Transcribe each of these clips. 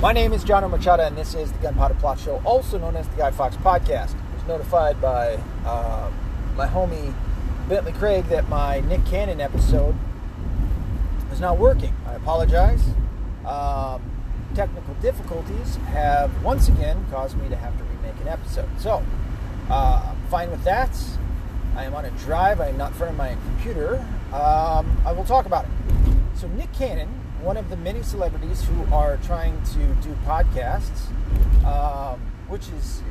My name is John Machado, and this is the Gunpowder Plot Show, also known as the Guy Fawkes Podcast. I was notified by uh, my homie Bentley Craig that my Nick Cannon episode is not working. I apologize. Um, technical difficulties have once again caused me to have to remake an episode. So, uh, I'm fine with that. I am on a drive. I am not in front of my computer. Um, I will talk about it. So, Nick Cannon one of the many celebrities who are trying to do podcasts, um, which is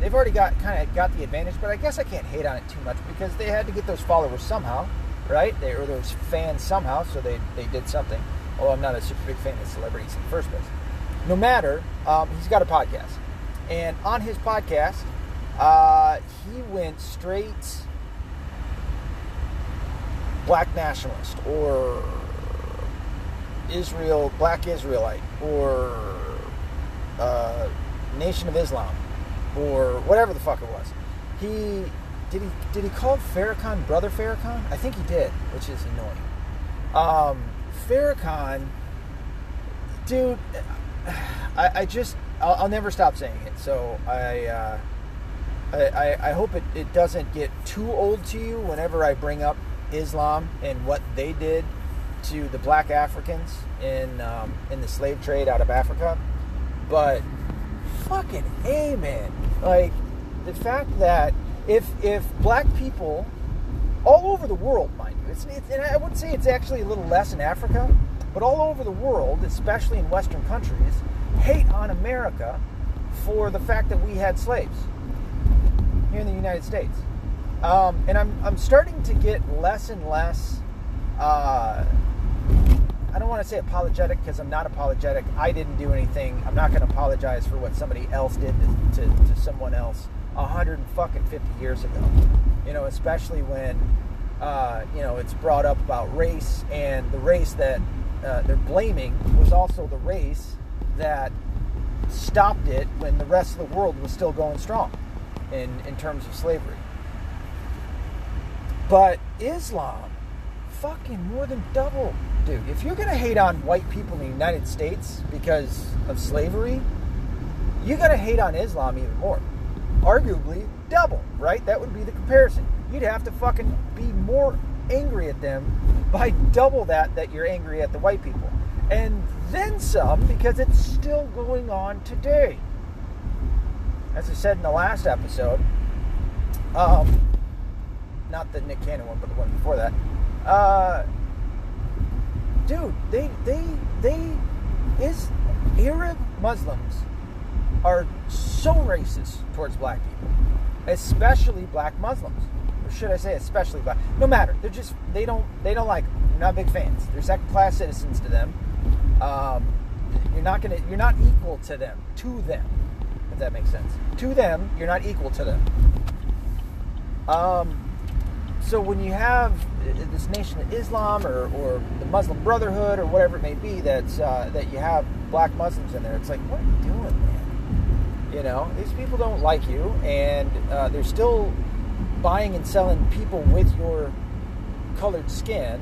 they've already got kind of got the advantage, but I guess I can't hate on it too much because they had to get those followers somehow, right? They or those fans somehow, so they they did something. Although I'm not a super big fan of celebrities in the first place. No matter, um, he's got a podcast, and on his podcast, uh, he went straight black nationalist or Israel, Black Israelite, or uh, Nation of Islam, or whatever the fuck it was. He did he did he call Farrakhan brother Farrakhan? I think he did, which is annoying. Um, Farrakhan, dude, I, I just I'll, I'll, never stop saying it. So I. Uh, I, I, hope it, it doesn't get too old to you whenever I bring up Islam and what they did to the black Africans in um, in the slave trade out of Africa, but fucking amen. Like the fact that if if black people all over the world, mind you, it's, it's, and I wouldn't say it's actually a little less in Africa, but all over the world, especially in Western countries, hate on America for the fact that we had slaves here in the United States. Um, and I'm, I'm starting to get less and less uh, I don't want to say apologetic because I'm not apologetic. I didn't do anything. I'm not going to apologize for what somebody else did to, to, to someone else 150 years ago. You know, especially when uh, you know it's brought up about race and the race that uh, they're blaming was also the race that stopped it when the rest of the world was still going strong in in terms of slavery. But Islam fucking more than double. Dude, if you're going to hate on white people in the United States because of slavery, you got to hate on Islam even more. Arguably, double, right? That would be the comparison. You'd have to fucking be more angry at them by double that that you're angry at the white people. And then some because it's still going on today. As I said in the last episode, um, not the Nick Cannon one, but the one before that uh, dude, they they they is Arab Muslims are so racist towards black people, especially black Muslims. Or should I say especially black? No matter. They're just they don't they don't like them. They're not big fans. They're second class citizens to them. Um, you're not gonna you're not equal to them. To them. If that makes sense. To them, you're not equal to them. Um so when you have this Nation of Islam or, or the Muslim Brotherhood or whatever it may be that's uh, that you have black Muslims in there, it's like, what are you doing, man? You know, these people don't like you, and uh, they're still buying and selling people with your colored skin.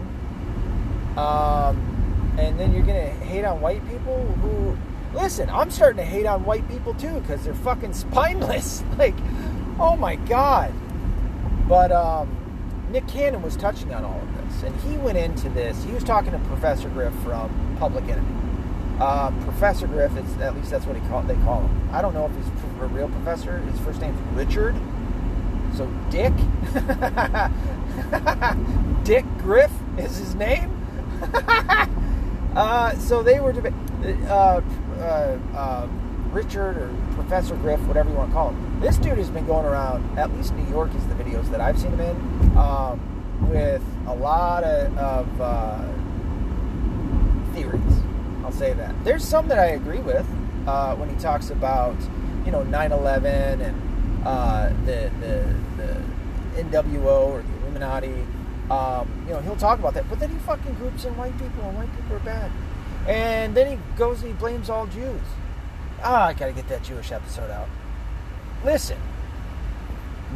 Um, and then you're gonna hate on white people who listen i'm starting to hate on white people too because they're fucking spineless like oh my god but um Nick Cannon was touching on all of this, and he went into this. He was talking to Professor Griff from Public Enemy. Uh, professor Griff, it's, at least that's what he call, they call him. I don't know if he's a real professor. His first name's Richard. So Dick, Dick Griff is his name. uh, so they were debating. Uh, uh, uh, Richard or Professor Griff, whatever you want to call him. This dude has been going around, at least New York is the videos that I've seen him in, um, with a lot of, of uh, theories. I'll say that. There's some that I agree with uh, when he talks about, you know, 9/11 and uh, the, the the NWO or the Illuminati. Um, you know, he'll talk about that, but then he fucking groups in white people, and white people are bad. And then he goes and he blames all Jews. Ah, I gotta get that Jewish episode out. Listen,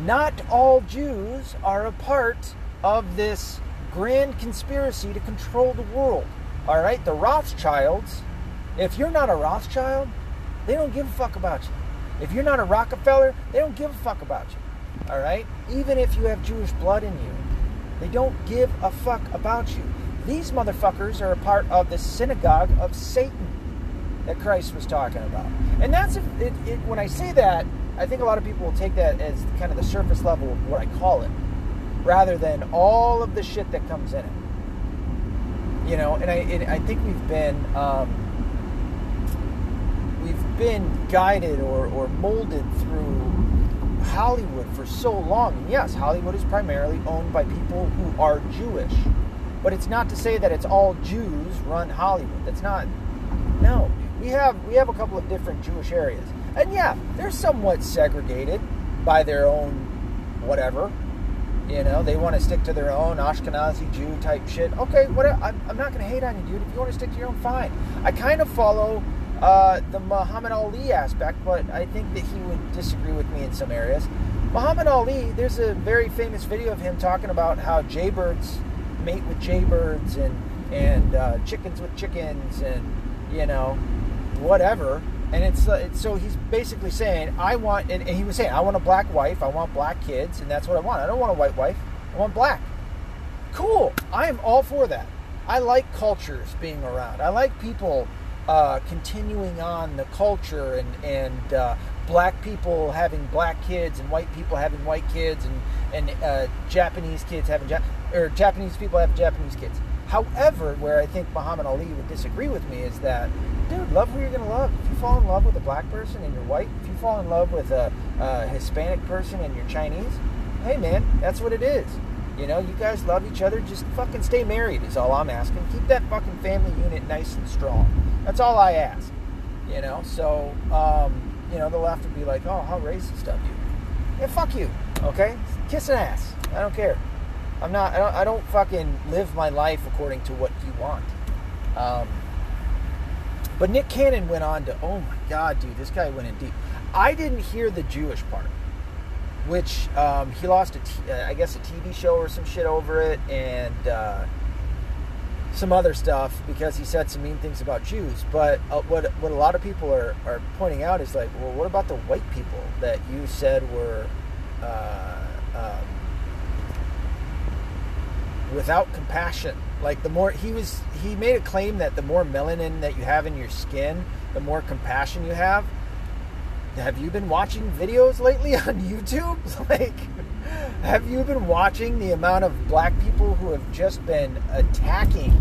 not all Jews are a part of this grand conspiracy to control the world. All right, the Rothschilds If you're not a Rothschild, they don't give a fuck about you. If you're not a Rockefeller, they don't give a fuck about you. All right? Even if you have Jewish blood in you, they don't give a fuck about you. These motherfuckers are a part of the synagogue of Satan that Christ was talking about. And that's it, it, when I say that, I think a lot of people will take that as kind of the surface level of what I call it, rather than all of the shit that comes in it. You know, and I, I think we've been um, we've been guided or, or molded through Hollywood for so long. And yes, Hollywood is primarily owned by people who are Jewish. But it's not to say that it's all Jews run Hollywood. That's not. No, we have we have a couple of different Jewish areas, and yeah, they're somewhat segregated by their own whatever. You know, they want to stick to their own Ashkenazi Jew type shit. Okay. I'm, I'm not going to hate on you, dude. If you want to stick to your own, fine. I kind of follow uh, the Muhammad Ali aspect, but I think that he would disagree with me in some areas. Muhammad Ali, there's a very famous video of him talking about how jaybirds mate with jaybirds and and uh, chickens with chickens and you know whatever. And it's, uh, it's so he's basically saying I want, and, and he was saying I want a black wife, I want black kids, and that's what I want. I don't want a white wife. I want black. Cool. I am all for that. I like cultures being around. I like people uh, continuing on the culture and and uh, black people having black kids and white people having white kids and and uh, Japanese kids having ja- or Japanese people having Japanese kids. However, where I think Muhammad Ali would disagree with me is that, dude, love who you're gonna love. If you fall in love with a black person and you're white, if you fall in love with a, a Hispanic person and you're Chinese, hey man, that's what it is. You know, you guys love each other. Just fucking stay married is all I'm asking. Keep that fucking family unit nice and strong. That's all I ask. You know, so um, you know the left would be like, oh, how racist of you. Yeah, fuck you. Okay, kiss an ass. I don't care. I'm not. I don't, I don't fucking live my life according to what you want. Um, but Nick Cannon went on to, oh my god, dude, this guy went in deep. I didn't hear the Jewish part, which um, he lost a, t- uh, guess, a TV show or some shit over it, and uh, some other stuff because he said some mean things about Jews. But uh, what what a lot of people are are pointing out is like, well, what about the white people that you said were uh, um, without compassion? Like the more he was, he made a claim that the more melanin that you have in your skin, the more compassion you have. Have you been watching videos lately on YouTube? Like, have you been watching the amount of black people who have just been attacking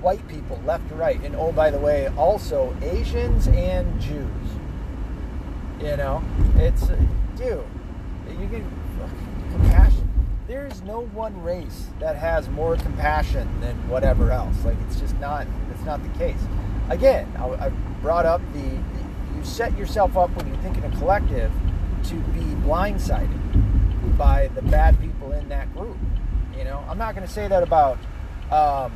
white people left to right? And oh, by the way, also Asians and Jews. You know, it's, dude, you can, compassion there's no one race that has more compassion than whatever else. Like it's just not. It's not the case. Again, I, I brought up the, the, you set yourself up when you think in a collective to be blindsided by the bad people in that group. You know, I'm not going to say that about um,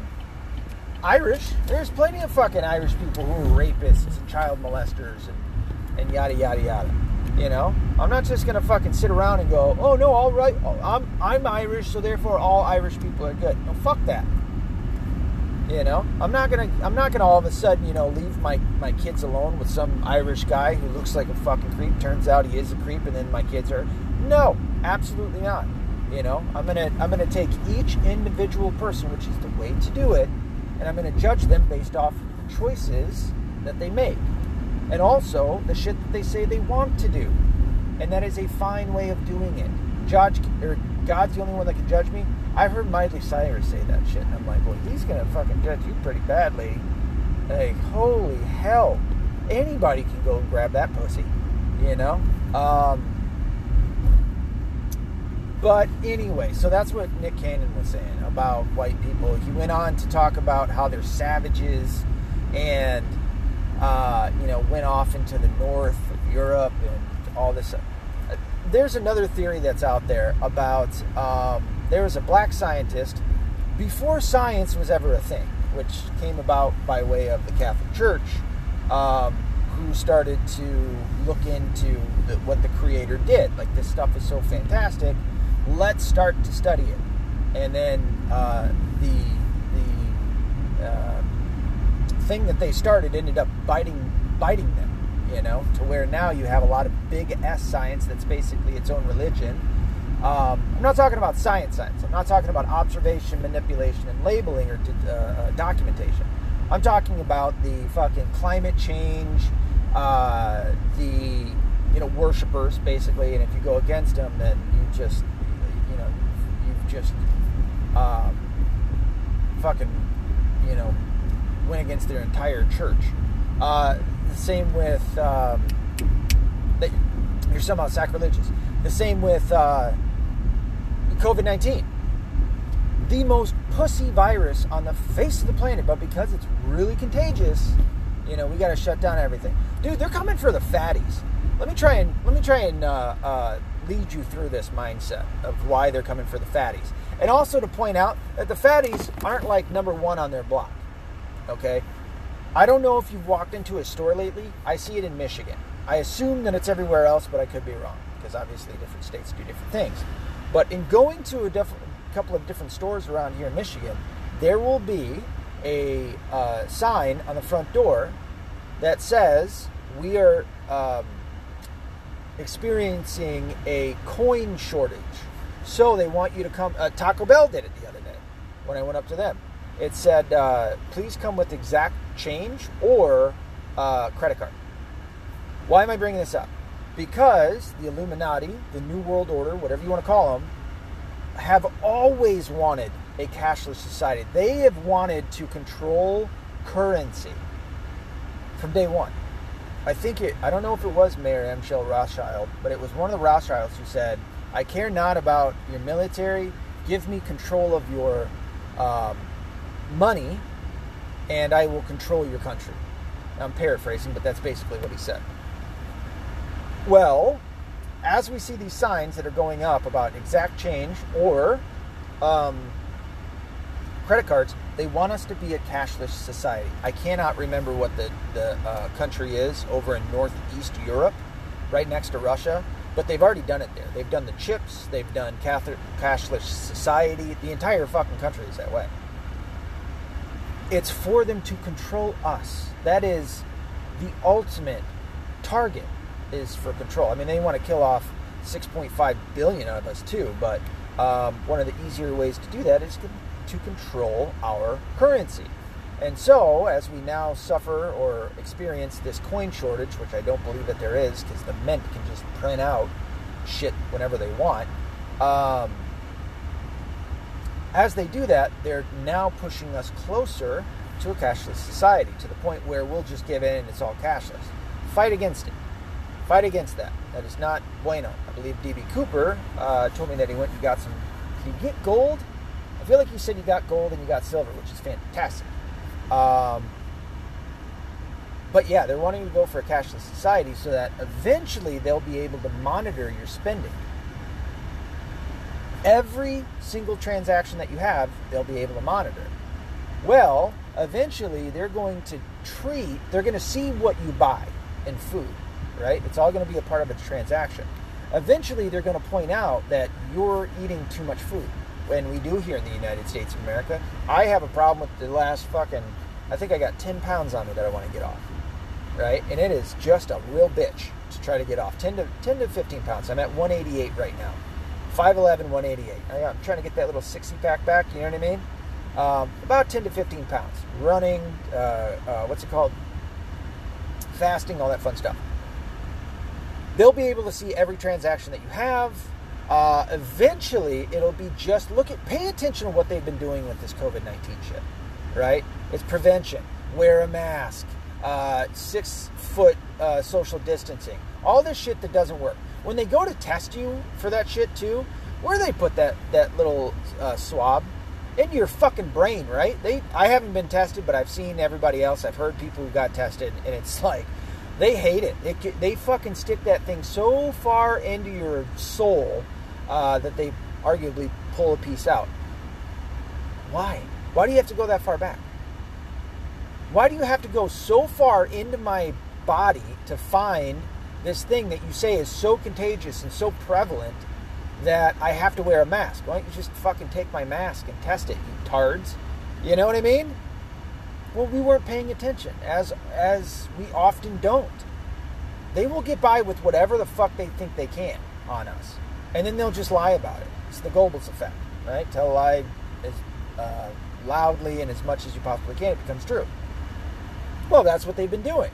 Irish. There's plenty of fucking Irish people who are rapists and child molesters and, and yada yada yada. You know, I'm not just gonna fucking sit around and go, oh no, all right, I'm I'm Irish, so therefore all Irish people are good. No, fuck that. You know, I'm not gonna I'm not gonna all of a sudden you know leave my my kids alone with some Irish guy who looks like a fucking creep. Turns out he is a creep, and then my kids are no, absolutely not. You know, I'm gonna I'm gonna take each individual person, which is the way to do it, and I'm gonna judge them based off the choices that they make and also the shit that they say they want to do. And that is a fine way of doing it. Judge or God's the only one that can judge me. I've heard Miley Cyrus say that shit, and I'm like, well, he's gonna fucking judge you pretty badly. Like, holy hell, anybody can go and grab that pussy, you know. Um, but anyway, so that's what Nick Cannon was saying about white people. He went on to talk about how they're savages and uh, you know, went off into the north of Europe and all this. There's another theory that's out there about um, there was a black scientist before science was ever a thing, which came about by way of the Catholic Church, um, who started to look into the, what the Creator did. Like, this stuff is so fantastic, let's start to study it. And then uh, the uh, thing that they started ended up biting biting them. You know, to where now you have a lot of big S science that's basically its own religion. Um, I'm not talking about science science. I'm not talking about observation, manipulation, and labeling or uh, uh, documentation. I'm talking about the fucking climate change, uh, the you know worshipers basically, and if you go against them, then you just you know you've just um, fucking you know went against their entire church. Uh, the same with um, that you're somehow sacrilegious. The same with uh, COVID nineteen, the most pussy virus on the face of the planet, but because it's really contagious, you know we got to shut down everything. Dude, they're coming for the fatties. Let me try and let me try and uh, uh, lead you through this mindset of why they're coming for the fatties, and also to point out that the fatties aren't like number one on their block. Okay, I don't know if you've walked into a store lately. I see it in Michigan. I assume that it's everywhere else, but I could be wrong because obviously different states do different things. But in going to a couple of different stores around here in Michigan, there will be a uh, sign on the front door that says we are um, experiencing a coin shortage. So they want you to come. Uh, Taco Bell did it the other day when I went up to them. It said, uh, please come with exact change or uh, credit card. Why am I bringing this up? Because the Illuminati, the New World Order, whatever you want to call them, have always wanted a cashless society. They have wanted to control currency from day one. I think it, I don't know if it was Mayer M. Rothschild, but it was one of the Rothschilds who said, I care not about your military, give me control of your um, money, and I will control your country. I'm paraphrasing, but that's basically what he said. Well, as we see these signs that are going up about exact change or um, credit cards, they want us to be a cashless society. I cannot remember what the, the uh, country is over in Northeast Europe, right next to Russia, but they've already done it there. They've done the chips, they've done cashless society. The entire fucking country is that way. It's for them to control us. That is the ultimate target is for control. I mean, they want to kill off 6.5 billion of us too, but um, one of the easier ways to do that is to control our currency. And so, as we now suffer or experience this coin shortage, which I don't believe that there is, because the mint can just print out shit whenever they want. Um, as they do that, they're now pushing us closer to a cashless society, to the point where we'll just give in and it's all cashless. Fight against it. Fight against that. That is not bueno. I believe DB Cooper uh, told me that he went and got some. Did he get gold? I feel like you said you got gold and you got silver, which is fantastic. Um, but yeah, they're wanting to go for a cashless society so that eventually they'll be able to monitor your spending. Every single transaction that you have, they'll be able to monitor. Well, eventually they're going to treat, they're going to see what you buy in food right? It's all going to be a part of a transaction. Eventually, they're going to point out that you're eating too much food. When we do here in the United States of America, I have a problem with the last fucking, I think I got 10 pounds on me that I want to get off, right? And it is just a real bitch to try to get off. 10 to 10 to 15 pounds. I'm at 188 right now. 5'11, 188. I'm trying to get that little 60 pack back, you know what I mean? Um, about 10 to 15 pounds. Running, uh, uh, what's it called? Fasting, all that fun stuff. They'll be able to see every transaction that you have. Uh, eventually, it'll be just look at, pay attention to what they've been doing with this COVID 19 shit, right? It's prevention, wear a mask, uh, six foot uh, social distancing, all this shit that doesn't work. When they go to test you for that shit too, where they put that, that little uh, swab? into your fucking brain, right? They I haven't been tested, but I've seen everybody else. I've heard people who got tested, and it's like they hate it. it they fucking stick that thing so far into your soul uh, that they arguably pull a piece out. Why? Why do you have to go that far back? Why do you have to go so far into my body to find this thing that you say is so contagious and so prevalent that I have to wear a mask? Why don't you just fucking take my mask and test it, you tards? You know what I mean? Well, we weren't paying attention, as as we often don't. They will get by with whatever the fuck they think they can on us, and then they'll just lie about it. It's the Goebbels effect, right? Tell a lie as uh, loudly and as much as you possibly can, it becomes true. Well, that's what they've been doing.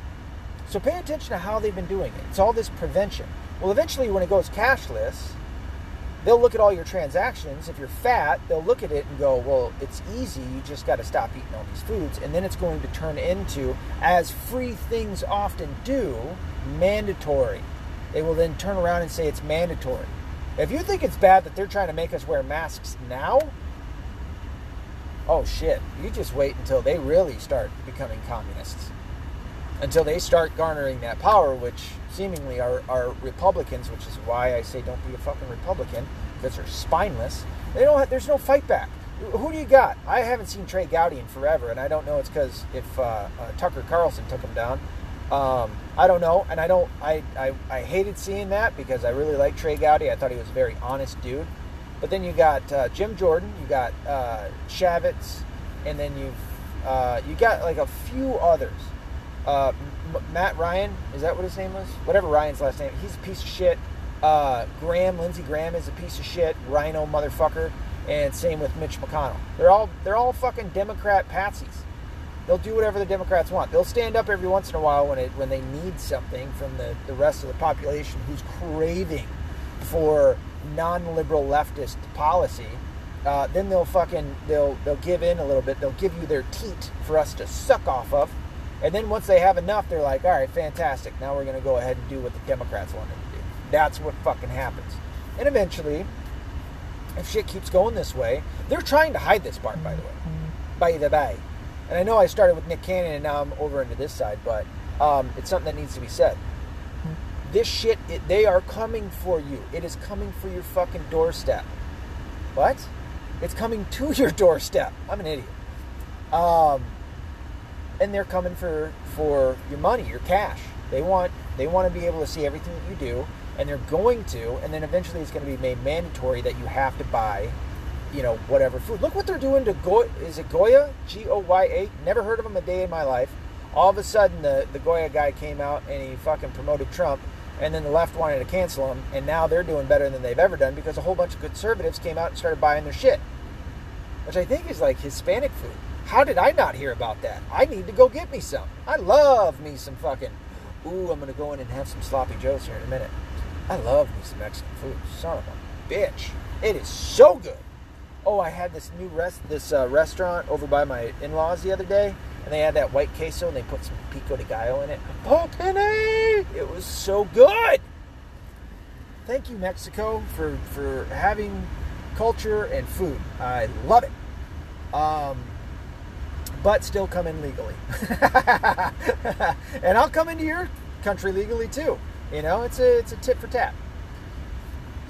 So pay attention to how they've been doing it. It's all this prevention. Well, eventually, when it goes cashless, they'll look at all your transactions. If you're fat, they'll look at it and go, well, it's easy. You just got to stop eating all these foods. And then it's going to turn into, as free things often do, mandatory. They will then turn around and say it's mandatory. If you think it's bad that they're trying to make us wear masks now, oh shit, you just wait until they really start becoming communists. Until they start garnering that power, which seemingly are, are Republicans, which is why I say don't be a fucking Republican, because they're spineless. They don't have, there's no fight back. Who do you got? I haven't seen Trey Gowdy in forever, and I don't know it's because if uh, uh, Tucker Carlson took him down. Um, I don't know, and I don't. I, I I hated seeing that because I really like Trey Gowdy. I thought he was a very honest dude. But then you got uh, Jim Jordan, you got uh, Chaffetz, and then you've uh, you got like a few others. Uh, Matt Ryan, is that what his name was? Whatever Ryan's last name. He's a piece of shit. Uh, Graham, Lindsey Graham is a piece of shit. RINO motherfucker. And same with Mitch McConnell. They're all they're all fucking Democrat patsies. They'll do whatever the Democrats want. They'll stand up every once in a while when it when they need something from the, the rest of the population who's craving for non-liberal leftist policy. Uh, then they'll fucking they'll they'll give in a little bit. They'll give you their teat for us to suck off of, and then once they have enough, they're like, all right, fantastic. Now we're gonna go ahead and do what the Democrats wanted to do. That's what fucking happens. And eventually, if shit keeps going this way, they're trying to hide this part, by the way. By the way. And I know I started with Nick Cannon and now I'm over into this side, but um, it's something that needs to be said. This shit, it, they are coming for you. It is coming for your fucking doorstep. What? It's coming to your doorstep. I'm an idiot. Um, and they're coming for for your money, your cash. They want they want to be able to see everything that you do, and they're going to. And then eventually, it's going to be made mandatory that you have to buy you know, whatever food. Look what they're doing to Goya. Is it Goya? G O Y A. Never heard of him a day in my life. All of a sudden, the, the Goya guy came out and he fucking promoted Trump, and then the left wanted to cancel him, and now they're doing better than they've ever done because a whole bunch of conservatives came out and started buying their shit, which I think is like Hispanic food. How did I not hear about that? I need to go get me some. I love me some fucking. Ooh, I'm gonna go in and have some sloppy joes here in a minute. I love me some Mexican food. Son of a bitch. It is so good oh, I had this new rest this uh, restaurant over by my in-laws the other day, and they had that white queso and they put some pico de gallo in it. Oh, penny! It was so good. Thank you, Mexico, for for having culture and food. I love it. Um, but still come in legally, and I'll come into your country legally too. You know, it's a it's a tit for tat.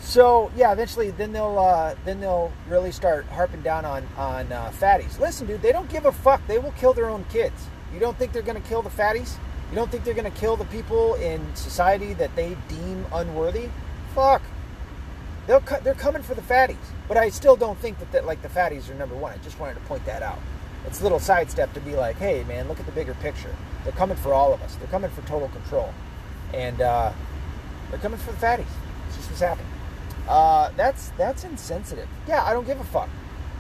So yeah, eventually, then they'll uh, then they'll really start harping down on on uh, fatties. Listen, dude, they don't give a fuck. They will kill their own kids. You don't think they're to kill the fatties? You don't think they're to kill the people in society that they deem unworthy? Fuck. They'll they're coming for the fatties. But I still don't think that, that like the fatties are number one. I just wanted to point that out. It's a little sidestep to be like, hey man, look at the bigger picture. They're coming for all of us. They're coming for total control, and uh, they're coming for the fatties. It's just what's happening. Uh, that's that's insensitive. Yeah, I don't give a fuck.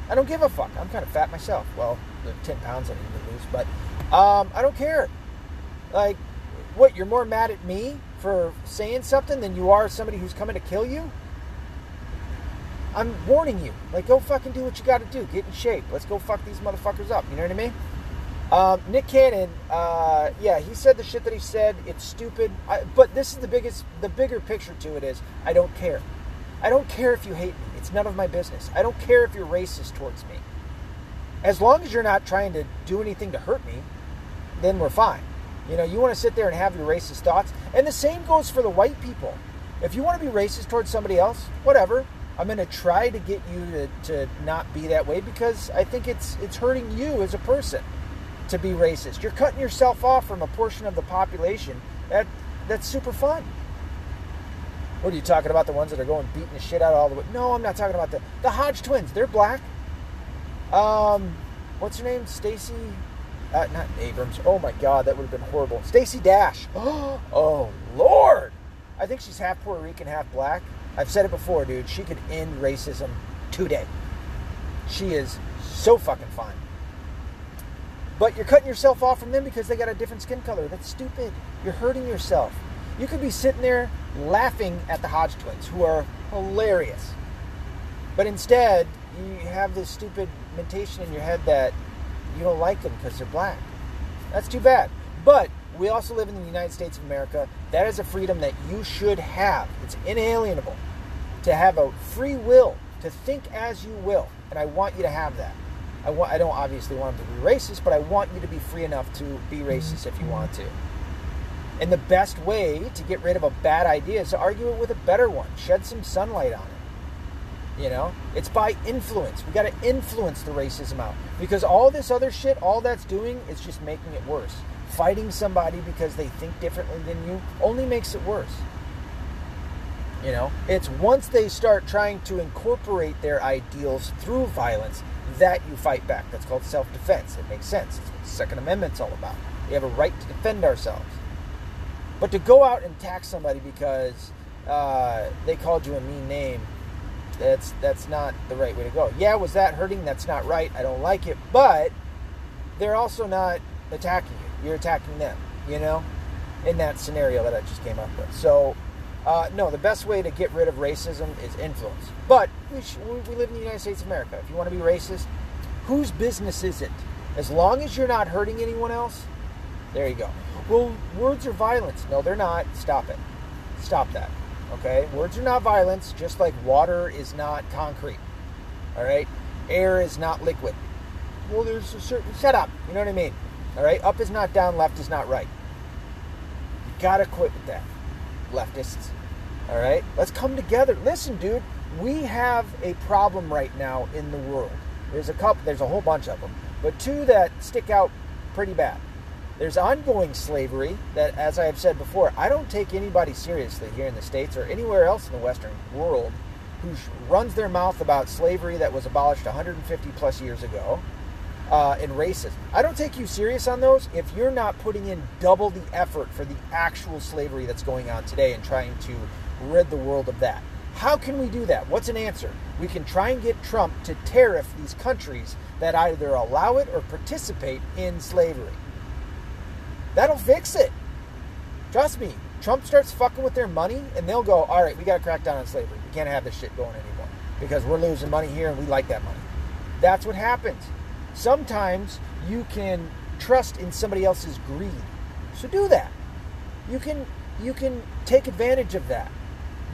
I don't give a fuck. I'm kind of fat myself. Well, the 10 pounds I need to lose, but um, I don't care. Like, what? You're more mad at me for saying something than you are somebody who's coming to kill you? I'm warning you. Like, go fucking do what you got to do. Get in shape. Let's go fuck these motherfuckers up. You know what I mean? Um, Nick Cannon, uh, yeah, he said the shit that he said. It's stupid. I, but this is the biggest, the bigger picture to it is I don't care. I don't care if you hate me. It's none of my business. I don't care if you're racist towards me. As long as you're not trying to do anything to hurt me, then we're fine. You know, you want to sit there and have your racist thoughts. And the same goes for the white people. If you want to be racist towards somebody else, whatever. I'm going to try to get you to, to not be that way because I think it's it's hurting you as a person to be racist. You're cutting yourself off from a portion of the population that that's super fun. What are you talking about? The ones that are going beating the shit out all the way? No, I'm not talking about the the Hodge twins. They're black. Um, what's her name? Stacey. uh, not Abrams. Oh my God, that would have been horrible. Stacey Dash. Oh Lord, I think she's half Puerto Rican, half black. I've said it before, dude. She could end racism today. She is so fucking fine. But you're cutting yourself off from them because they got a different skin color. That's stupid. You're hurting yourself. You could be sitting there laughing at the Hodge twins, who are hilarious. But instead, you have this stupid mentation in your head that you don't like them because they're black. That's too bad. But we also live in the United States of America. That is a freedom that you should have. It's inalienable to have a free will to think as you will, and I want you to have that. I want. I don't obviously want them to be racist, but I want you to be free enough to be racist if you want to. And the best way to get rid of a bad idea is to argue it with a better one. Shed some sunlight on it. You know, it's by influence. We got to influence the racism out because all this other shit, all that's doing is just making it worse. Fighting somebody because they think differently than you only makes it worse. You know, it's once they start trying to incorporate their ideals through violence that you fight back. That's called self defense. It makes sense. It's what the Second Amendment's all about. We have a right to defend ourselves. But to go out and attack somebody because uh, they called you a mean name, that's that's not the right way to go. Yeah, was that hurting? That's not right. I don't like it. But they're also not attacking you. You're attacking them. You know, in that scenario that I just came up with. So uh, no, the best way to get rid of racism is influence. But we, sh- we live in the United States of America. If you want to be racist, whose business is it? As long as you're not hurting anyone else, there you go. Well, words are violence. No, they're not. Stop it. Stop that. Okay? Words are not violence, just like water is not concrete. All right? Air is not liquid. Well, there's a certain. Shut up. You know what I mean? All right? Up is not down, left is not right. You gotta quit with that leftists. All right? Let's come together. Listen, dude, we have a problem right now in the world. There's a couple, there's a whole bunch of them, but two that stick out pretty bad. There's ongoing slavery that, as I have said before, I don't take anybody seriously here in the States or anywhere else in the Western world who runs their mouth about slavery that was abolished 150 plus years ago uh, and racism. I don't take you serious on those if you're not putting in double the effort for the actual slavery that's going on today and trying to rid the world of that. How can we do that? What's an answer? We can try and get Trump to tariff these countries that either allow it or participate in slavery. That'll fix it. Trust me. Trump starts fucking with their money and they'll go, all right, we got to crack down on slavery. We can't have this shit going anymore because we're losing money here and we like that money. That's what happens. Sometimes you can trust in somebody else's greed. So do that. You can you can take advantage of that.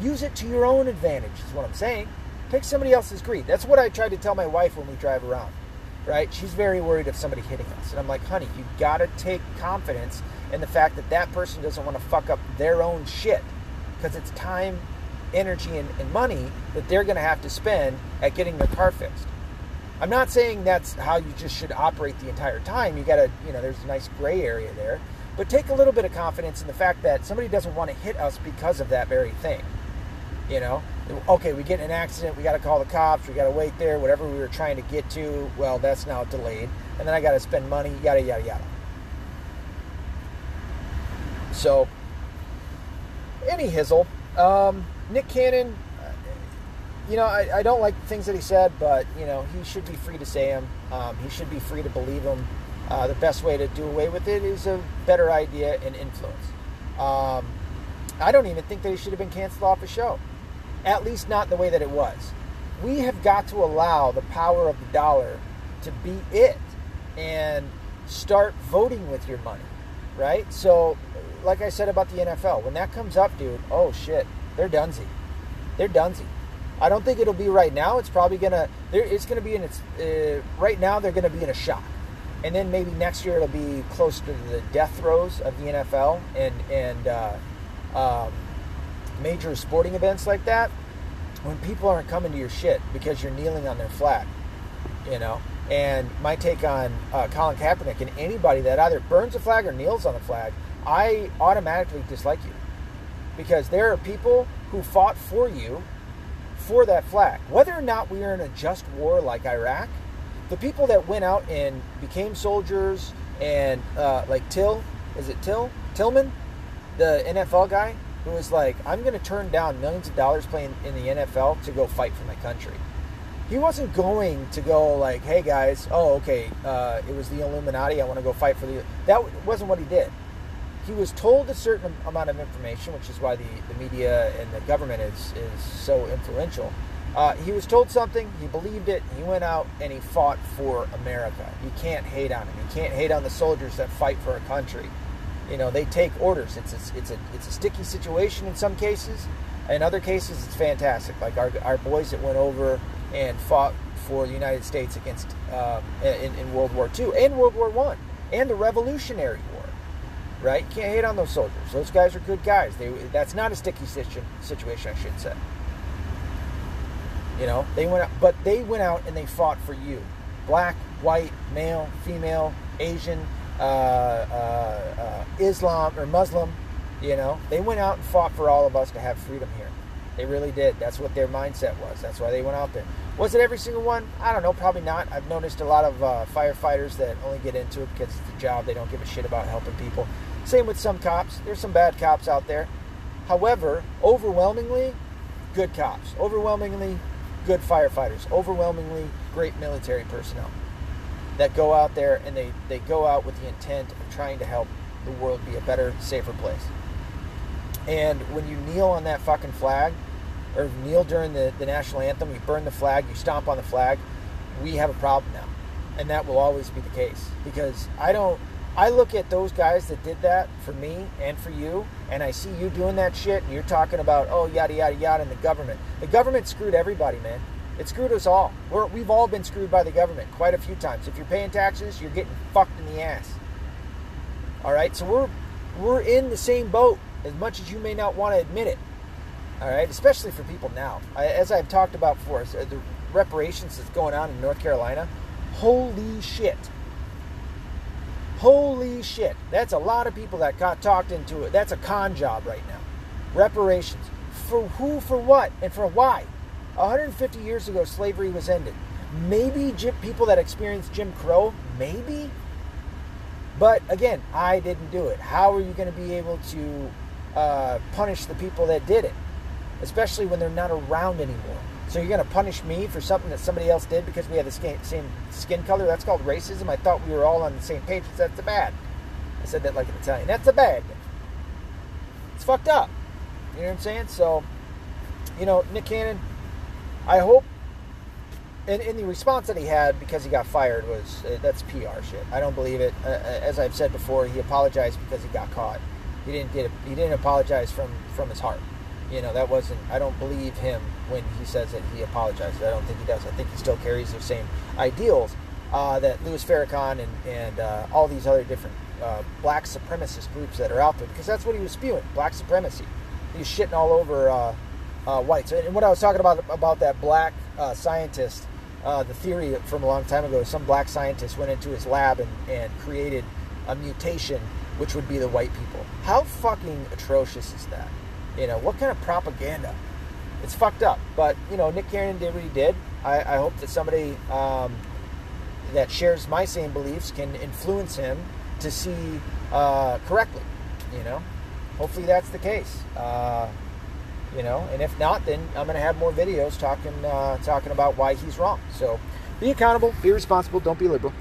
Use it to your own advantage, is what I'm saying. Take somebody else's greed. That's what I try to tell my wife when we drive around. Right? She's very worried of somebody hitting us. And I'm like, honey, you gotta take confidence in the fact that that person doesn't want to fuck up their own shit. Because it's time, energy, and, and money that they're gonna have to spend at getting their car fixed. I'm not saying that's how you just should operate the entire time. You got to, you know, there's a nice gray area there. But take a little bit of confidence in the fact that somebody doesn't want to hit us because of that very thing. You know, okay, we get in an accident, we got to call the cops, we got to wait there, whatever we were trying to get to, well, that's now delayed. And then I got to spend money, yada, yada, yada. So, any hizzle. Um, Nick Cannon, you know, I, I, don't like the things that he said, but you know, he should be free to say them. Um, he should be free to believe them. Uh, the best way to do away with it is a better idea and influence. Um, I don't even think that he should have been canceled off the show, at least not the way that it was. We have got to allow the power of the dollar to be it and start voting with your money, right? So, like I said about the NFL, when that comes up, dude, oh shit, they're dunsy. They're dunsy. I don't think it'll be right now. It's probably gonna. It's gonna be in its. Uh, right now, they're gonna be in a shock, and then maybe next year it'll be close to the death throes of the NFL and and uh, um, major sporting events like that. When people aren't coming to your shit because you're kneeling on their flag, you know. And my take on uh, Colin Kaepernick and anybody that either burns a flag or kneels on the flag, I automatically dislike you because there are people who fought for you for that flag. Whether or not we are in a just war like Iraq, the people that went out and became soldiers and uh, like Till, is it Till Tillman, the NFL guy who was like, I'm going to turn down millions of dollars playing in the NFL to go fight for my country. He wasn't going to go like, hey guys, oh okay, uh, it was the Illuminati. I want to go fight for the. That wasn't what he did. He was told a certain amount of information, which is why the, the media and the government is is so influential. Uh, he was told something, he believed it, he went out and he fought for America. You can't hate on him. You can't hate on the soldiers that fight for a country. You know, they take orders. It's a, it's a it's a sticky situation in some cases. In other cases, it's fantastic. Like our, our boys that went over and fought for the United States against uh, in, in World War II and World War One and the Revolutionary. Right? Can't hate on those soldiers. Those guys are good guys. They that's not a sticky situ- situation, I should say. You know, they went out, but they went out and they fought for you, black, white, male, female, Asian, uh, uh, uh, Islam or Muslim. You know, they went out and fought for all of us to have freedom here. They really did. That's what their mindset was. That's why they went out there. Was it every single one? I don't know. Probably not. I've noticed a lot of uh, firefighters that only get into it because it's a job. They don't give a shit about helping people. Same with some cops. There's some bad cops out there. However, overwhelmingly, good cops. Overwhelmingly, good firefighters, overwhelmingly great military personnel that go out there and they, they go out with the intent of trying to help the world be a better, safer place. And when you kneel on that fucking flag, or kneel during the, the national anthem, you burn the flag, you stomp on the flag, we have a problem now. And that will always be the case. Because I don't I look at those guys that did that for me and for you, and I see you doing that shit, and you're talking about, oh, yada, yada, yada, and the government. The government screwed everybody, man. It screwed us all. We're, we've all been screwed by the government quite a few times. If you're paying taxes, you're getting fucked in the ass. All right, so we're we're in the same boat as much as you may not want to admit it. All right, especially for people now. I, as I've talked about before, uh, the reparations that's going on in North Carolina. Holy shit! Holy shit. That's a lot of people that got talked into it. That's a con job right now. Reparations. For who, for what, and for why? 150 years ago, slavery was ended. Maybe people that experienced Jim Crow, maybe. But again, I didn't do it. How are you going to be able to uh, punish the people that did it? Especially when they're not around anymore. So you're going to punish me for something that somebody else did because we have the same skin color? That's called racism. I thought we were all on the same page. That's a bad. I said that like an Italian. That's a bad. It's fucked up. You know what I'm saying? So, you know, Nick Cannon, I hope. And, and the response that he had because he got fired was uh, that's PR shit. I don't believe it. Uh, uh, as I've said before, he apologized because he got caught. He didn't get. He didn't apologize from from his heart. You know, that wasn't. I don't believe him when he says that he apologizes. I don't think he does. I think he still carries the same ideals uh, that Louis Farrakhan and, and uh, all these other different uh, black supremacist groups that are out there, because that's what he was spewing black supremacy. He was shitting all over uh, uh, whites. And what I was talking about about that black uh, scientist, the theory from a long time ago, some black scientist went into his lab and, and created a mutation which would be the white people. How fucking atrocious is that? You know, what kind of propaganda? It's fucked up. But, you know, Nick Cannon did what he did. I, I hope that somebody um, that shares my same beliefs can influence him to see uh, correctly. You know, hopefully that's the case. Uh, you know, and if not, then I'm going to have more videos talking uh, talking about why he's wrong. So, be accountable, be responsible, don't be liberal.